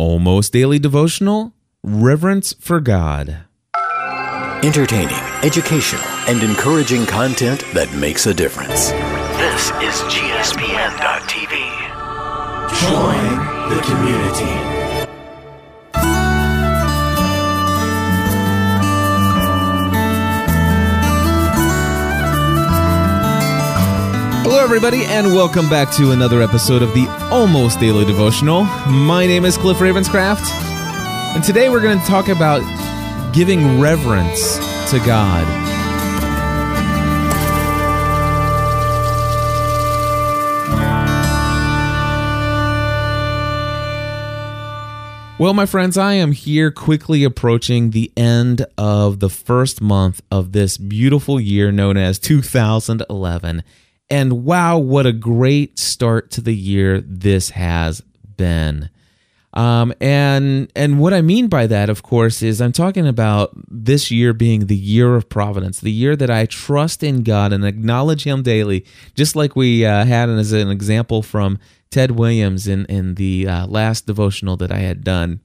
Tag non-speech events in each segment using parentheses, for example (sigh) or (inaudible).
Almost Daily Devotional Reverence for God. Entertaining, educational, and encouraging content that makes a difference. This is GSPN.TV. Join the community. Hello, everybody, and welcome back to another episode of the Almost Daily Devotional. My name is Cliff Ravenscraft, and today we're going to talk about giving reverence to God. Well, my friends, I am here quickly approaching the end of the first month of this beautiful year known as 2011. And wow, what a great start to the year this has been. Um, and and what I mean by that, of course, is I'm talking about this year being the year of providence, the year that I trust in God and acknowledge Him daily, just like we uh, had as an example from Ted Williams in in the uh, last devotional that I had done,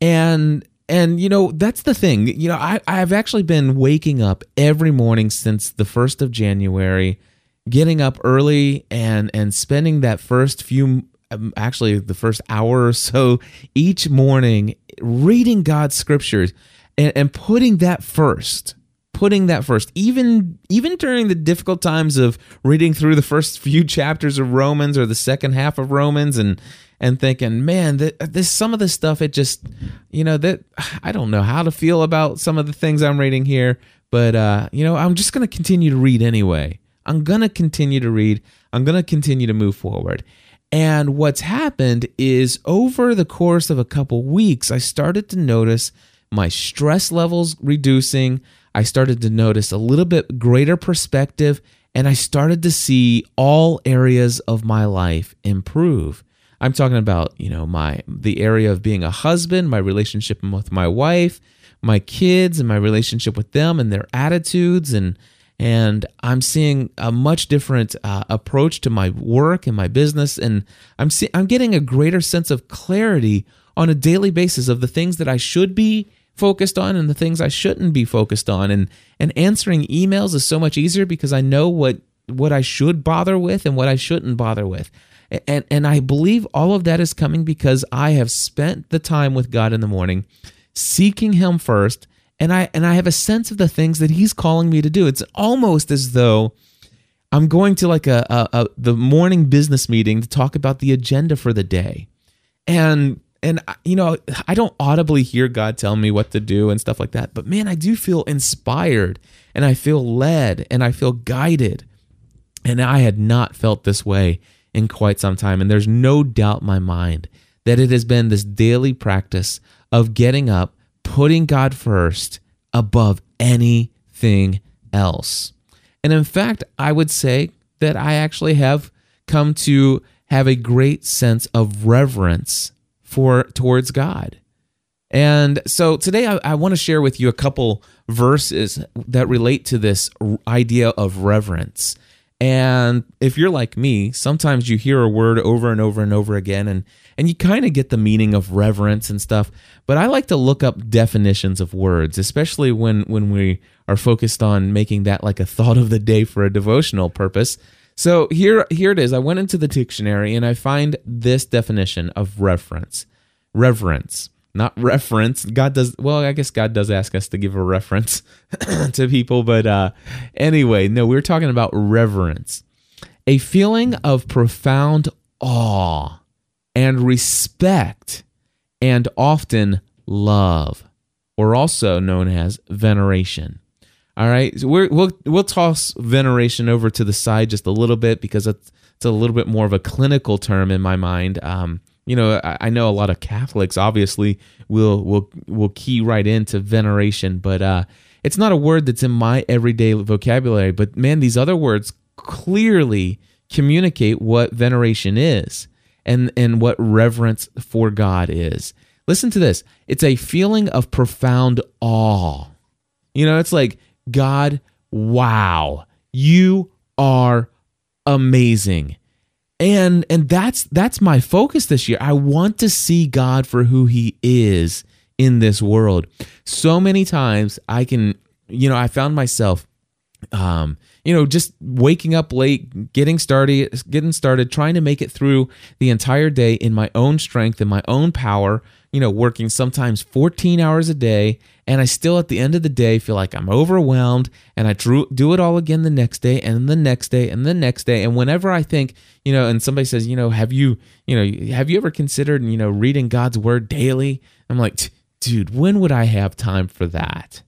and and you know that's the thing, you know I I've actually been waking up every morning since the first of January, getting up early and and spending that first few um, actually the first hour or so each morning reading God's scriptures and, and putting that first putting that first even even during the difficult times of reading through the first few (laughs) chapters of Romans or the second half of Romans and and thinking man this some of this stuff it just you know that I don't know how to feel about some of the things I'm reading here but uh you know I'm just going to continue to read anyway I'm going to continue to read. I'm going to continue to move forward. And what's happened is over the course of a couple weeks I started to notice my stress levels reducing. I started to notice a little bit greater perspective and I started to see all areas of my life improve. I'm talking about, you know, my the area of being a husband, my relationship with my wife, my kids and my relationship with them and their attitudes and and I'm seeing a much different uh, approach to my work and my business and I'm see- I'm getting a greater sense of clarity on a daily basis of the things that I should be focused on and the things I shouldn't be focused on. And and answering emails is so much easier because I know what what I should bother with and what I shouldn't bother with. And and I believe all of that is coming because I have spent the time with God in the morning, seeking him first, and I and I have a sense of the things that he's calling me to do. It's almost as though I'm going to like a, a, a the morning business meeting to talk about the agenda for the day. And and you know i don't audibly hear god tell me what to do and stuff like that but man i do feel inspired and i feel led and i feel guided and i had not felt this way in quite some time and there's no doubt in my mind that it has been this daily practice of getting up putting god first above anything else and in fact i would say that i actually have come to have a great sense of reverence for towards God. And so today I, I want to share with you a couple verses that relate to this idea of reverence. And if you're like me, sometimes you hear a word over and over and over again and and you kind of get the meaning of reverence and stuff, but I like to look up definitions of words, especially when when we are focused on making that like a thought of the day for a devotional purpose. So here here it is. I went into the dictionary and I find this definition of reference. Reverence, not reference. God does well, I guess God does ask us to give a reference (coughs) to people, but uh anyway, no, we we're talking about reverence. A feeling of profound awe and respect and often love, or also known as veneration. All right, so we will we'll toss veneration over to the side just a little bit because it's, it's a little bit more of a clinical term in my mind. Um, you know, I, I, know a lot of Catholics obviously will will will key right into veneration, but uh, it's not a word that's in my everyday vocabulary. But man, these other words clearly communicate what veneration is and and what reverence for God is. Listen to this. It's a feeling of profound awe. You know, it's like God, wow, you are amazing. and and that's that's my focus this year i want to see god for who he is in this world so many times i can you know i found myself um you know just waking up late getting started getting started trying to make it through the entire day in my own strength and my own power you know working sometimes 14 hours a day and I still at the end of the day feel like I'm overwhelmed and I do it all again the next day and the next day and the next day and whenever I think you know and somebody says you know have you you know have you ever considered you know reading God's word daily? I'm like dude when would I have time for that?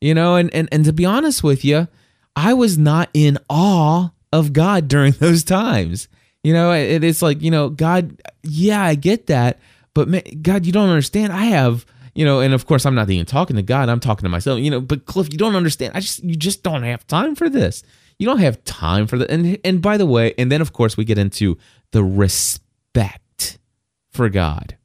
You know and and and to be honest with you I was not in awe of God during (laughs) those times you know it, it's like you know God yeah I get that but man, God you don't understand I have you know, and of course I'm not even talking to God, I'm talking to myself, you know, but Cliff, you don't understand. I just you just don't have time for this. You don't have time for that. And and by the way, and then of course we get into the respect for God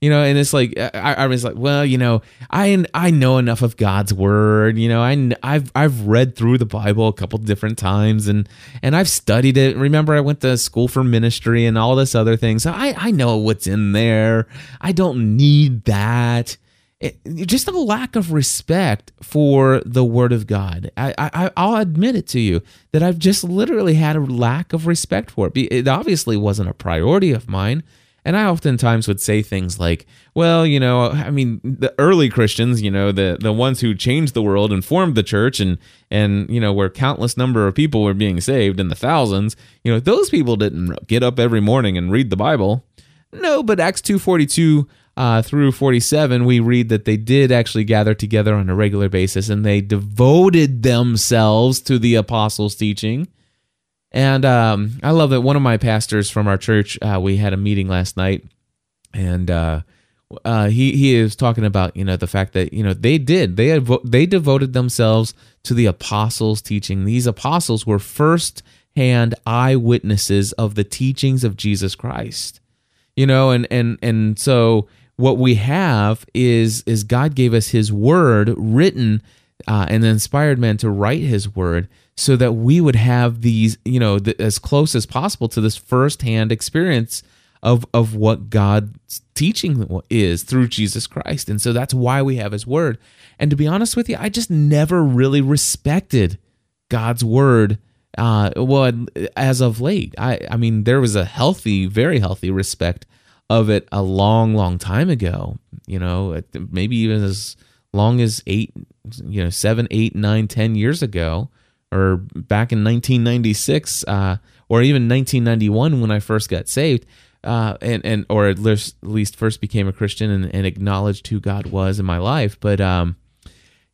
you know and it's like I, I, was like well you know i i know enough of god's word you know i i've i've read through the bible a couple different times and and i've studied it remember i went to school for ministry and all this other things so i i know what's in there i don't need that it, just a lack of respect for the word of God. I, I, I'll admit it to you that I've just literally had a lack of respect for it. It obviously wasn't a priority of mine. And I oftentimes would say things like, well, you know, I mean, the early Christians, you know, the, the ones who changed the world and formed the church and, and, you know, where countless number of people were being saved in the thousands, you know, those people didn't get up every morning and read the Bible. No, but Acts 242 uh, through 47, we read that they did actually gather together on a regular basis and they devoted themselves to the apostles' teaching. And um, I love that one of my pastors from our church, uh, we had a meeting last night, and uh, uh, he he is talking about you know the fact that you know they did they had, they devoted themselves to the apostles' teaching. These apostles were first hand eyewitnesses of the teachings of Jesus Christ. You know, and and and so what we have is is God gave us His Word written uh, and inspired men to write His Word so that we would have these, you know, as close as possible to this firsthand experience of of what God's teaching is through Jesus Christ, and so that's why we have His Word. And to be honest with you, I just never really respected God's Word. Uh, well, as of late, I I mean, there was a healthy, very healthy respect of it a long, long time ago. You know, maybe even as long as eight, you know, seven, eight, nine, ten years ago, or back in 1996, uh, or even 1991 when I first got saved. Uh, and and or at least, at least first became a Christian and, and acknowledged who God was in my life. But um,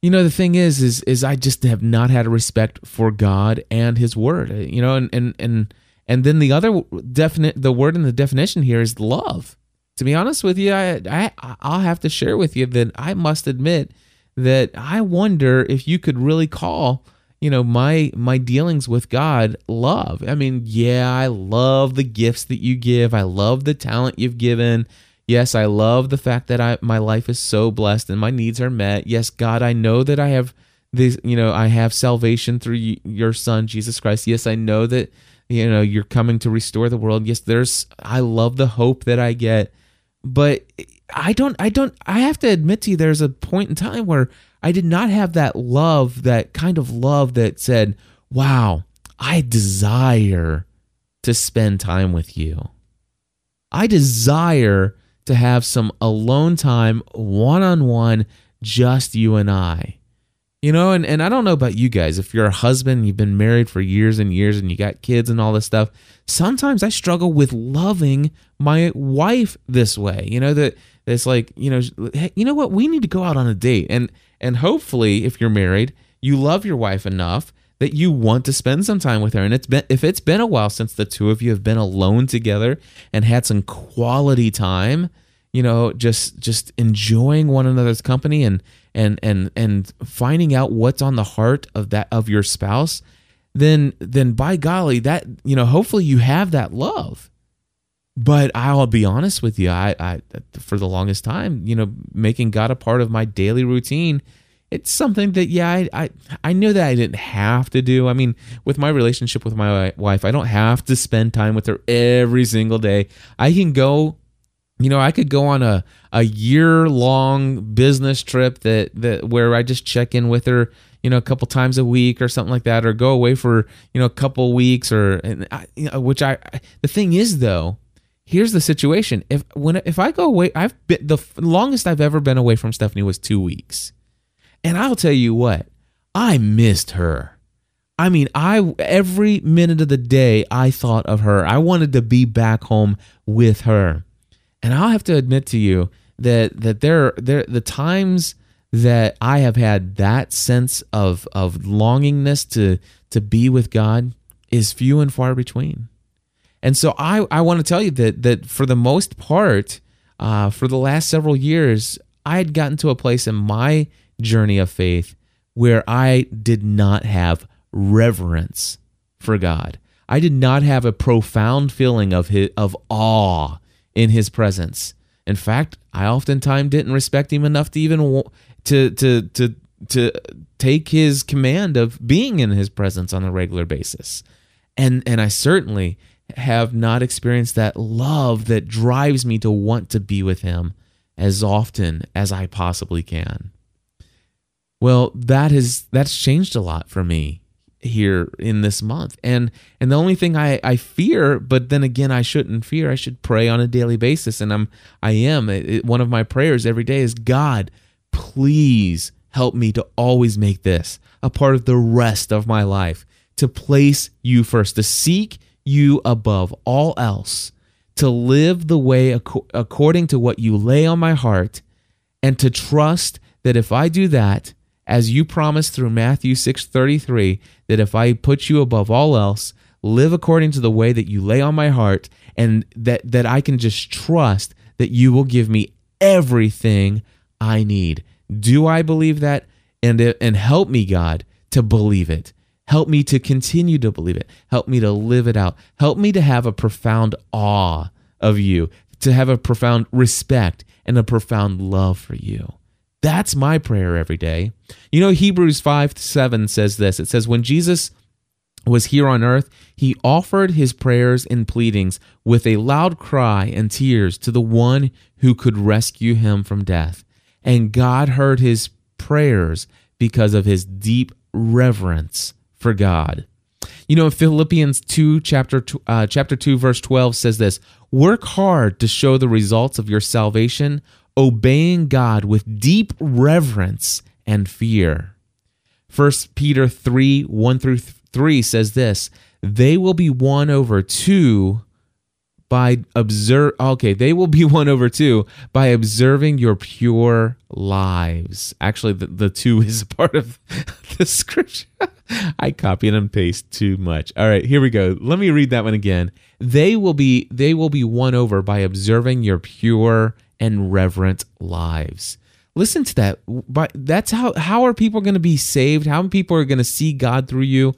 you know, the thing is, is is I just have not had a respect for God and His Word. You know, and and and and then the other definite, the word in the definition here is love. To be honest with you, I, I I'll have to share with you that I must admit that I wonder if you could really call you know my my dealings with God love. I mean, yeah, I love the gifts that you give. I love the talent you've given. Yes, I love the fact that I my life is so blessed and my needs are met. Yes, God, I know that I have this, you know, I have salvation through your son Jesus Christ. Yes, I know that you know you're coming to restore the world yes there's i love the hope that i get but i don't i don't i have to admit to you there's a point in time where i did not have that love that kind of love that said wow i desire to spend time with you i desire to have some alone time one-on-one just you and i you know, and, and I don't know about you guys. If you're a husband, you've been married for years and years and you got kids and all this stuff, sometimes I struggle with loving my wife this way. You know, that it's like, you know, hey, you know what? We need to go out on a date. And and hopefully if you're married, you love your wife enough that you want to spend some time with her. And it's been if it's been a while since the two of you have been alone together and had some quality time, you know, just just enjoying one another's company and and and and finding out what's on the heart of that of your spouse, then then by golly, that you know, hopefully you have that love. But I'll be honest with you, I, I for the longest time, you know, making God a part of my daily routine, it's something that yeah I, I i knew that i didn't have to do. I mean with my relationship with my wife i don't have to spend time with her every single day. I can go you know i could go on a a year long business trip that that where i just check in with her you know a couple times a week or something like that or go away for you know a couple weeks or I, you know, which i the thing is though here's the situation if when if i go away i've been the longest i've ever been away from stephanie was two weeks and I'll tell you what, I missed her. I mean, I every minute of the day I thought of her. I wanted to be back home with her. And I'll have to admit to you that that there there the times that I have had that sense of of longingness to to be with God is few and far between. And so I I want to tell you that that for the most part, uh, for the last several years, I had gotten to a place in my journey of faith where I did not have reverence for God. I did not have a profound feeling of his, of awe in his presence. In fact, I oftentimes didn't respect him enough to even to to to to take his command of being in his presence on a regular basis. And and I certainly have not experienced that love that drives me to want to be with him as often as I possibly can. Well, that has that's changed a lot for me here in this month. And and the only thing I I fear, but then again I shouldn't fear. I should pray on a daily basis and I'm I am it, one of my prayers every day is God, please help me to always make this a part of the rest of my life. To place you first, to seek you above all else, to live the way ac- according to what you lay on my heart, and to trust that if I do that, as you promised through Matthew 6:33 that if I put you above all else, live according to the way that you lay on my heart and that that I can just trust that you will give me everything I need. Do I believe that? And and help me God to believe it. Help me to continue to believe it. Help me to live it out. Help me to have a profound awe of you, to have a profound respect and a profound love for you. That's my prayer every day. You know, Hebrews 5 7 says this it says, When Jesus was here on earth, he offered his prayers and pleadings with a loud cry and tears to the one who could rescue him from death. And God heard his prayers because of his deep reverence for God. You know, Philippians 2, chapter, uh, chapter 2, verse 12 says this Work hard to show the results of your salvation obeying God with deep reverence and fear. 1 Peter 3 1 through 3 says this they will be won over two by observe okay they will be (laughs) won over two by observing your pure lives actually the, the two is a part of (laughs) the scripture (laughs) i copy and paste too much all right here we go let me read that one again they will be they will be won over by observing your pure and reverent lives. Listen to that. But that's how how are people going to be saved? How people are going to see God through you?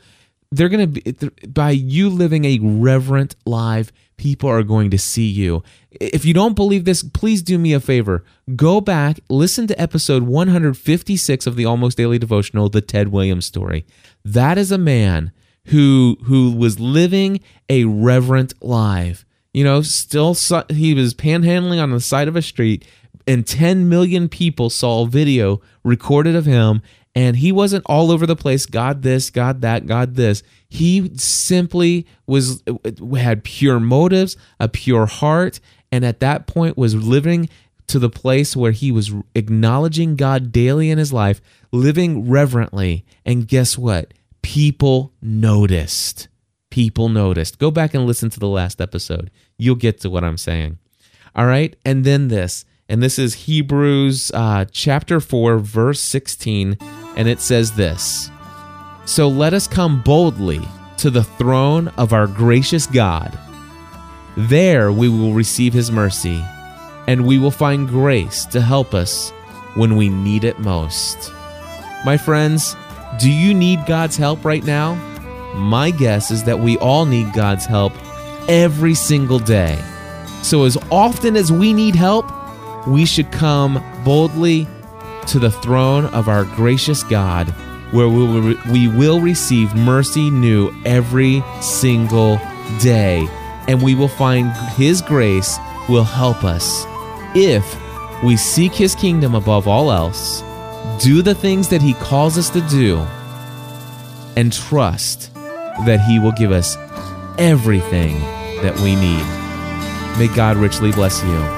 They're going to be by you living a reverent life. People are going to see you. If you don't believe this, please do me a favor. Go back, listen to episode 156 of the Almost Daily Devotional, the Ted Williams story. That is a man who who was living a reverent life you know, still he was panhandling on the side of a street, and 10 million people saw a video recorded of him. And he wasn't all over the place, God this, God that, God this. He simply was had pure motives, a pure heart, and at that point was living to the place where he was acknowledging God daily in his life, living reverently. And guess what? People noticed people noticed. Go back and listen to the last episode. You'll get to what I'm saying. All right. And then this, and this is Hebrews uh, chapter 4, verse 16. And it says this So let us come boldly to the throne of our gracious God. There we will receive his mercy, and we will find grace to help us when we need it most. My friends, do you need God's help right now? My guess is that we all need God's help every single day. So, as often as we need help, we should come boldly to the throne of our gracious God, where we will, we will receive mercy new every single day, and we will find His grace will help us if we seek His kingdom above all else, do the things that He calls us to do, and trust that He will give us everything that we need. May God richly bless you.